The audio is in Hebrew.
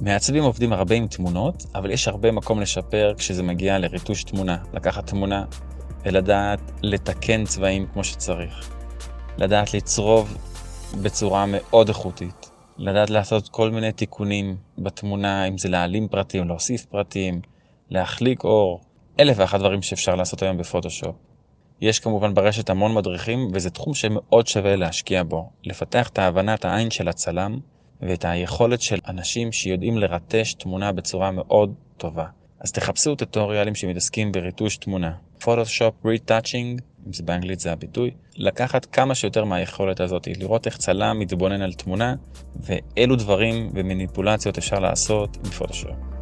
מעצבים עובדים הרבה עם תמונות, אבל יש הרבה מקום לשפר כשזה מגיע לריטוש תמונה. לקחת תמונה ולדעת לתקן צבעים כמו שצריך. לדעת לצרוב בצורה מאוד איכותית. לדעת לעשות כל מיני תיקונים בתמונה, אם זה להעלים פרטים, להוסיף פרטים, להחליק אור, אלף ואחת דברים שאפשר לעשות היום בפוטושופ. יש כמובן ברשת המון מדריכים, וזה תחום שמאוד שווה להשקיע בו. לפתח את ההבנת העין של הצלם, ואת היכולת של אנשים שיודעים לרטש תמונה בצורה מאוד טובה. אז תחפשו טוטוריאלים שמתעסקים בריטוש תמונה. Photoshop retouching, אם זה באנגלית זה הביטוי, לקחת כמה שיותר מהיכולת הזאת, לראות איך צלם מתבונן על תמונה, ואילו דברים ומניפולציות אפשר לעשות עם פוטושופ.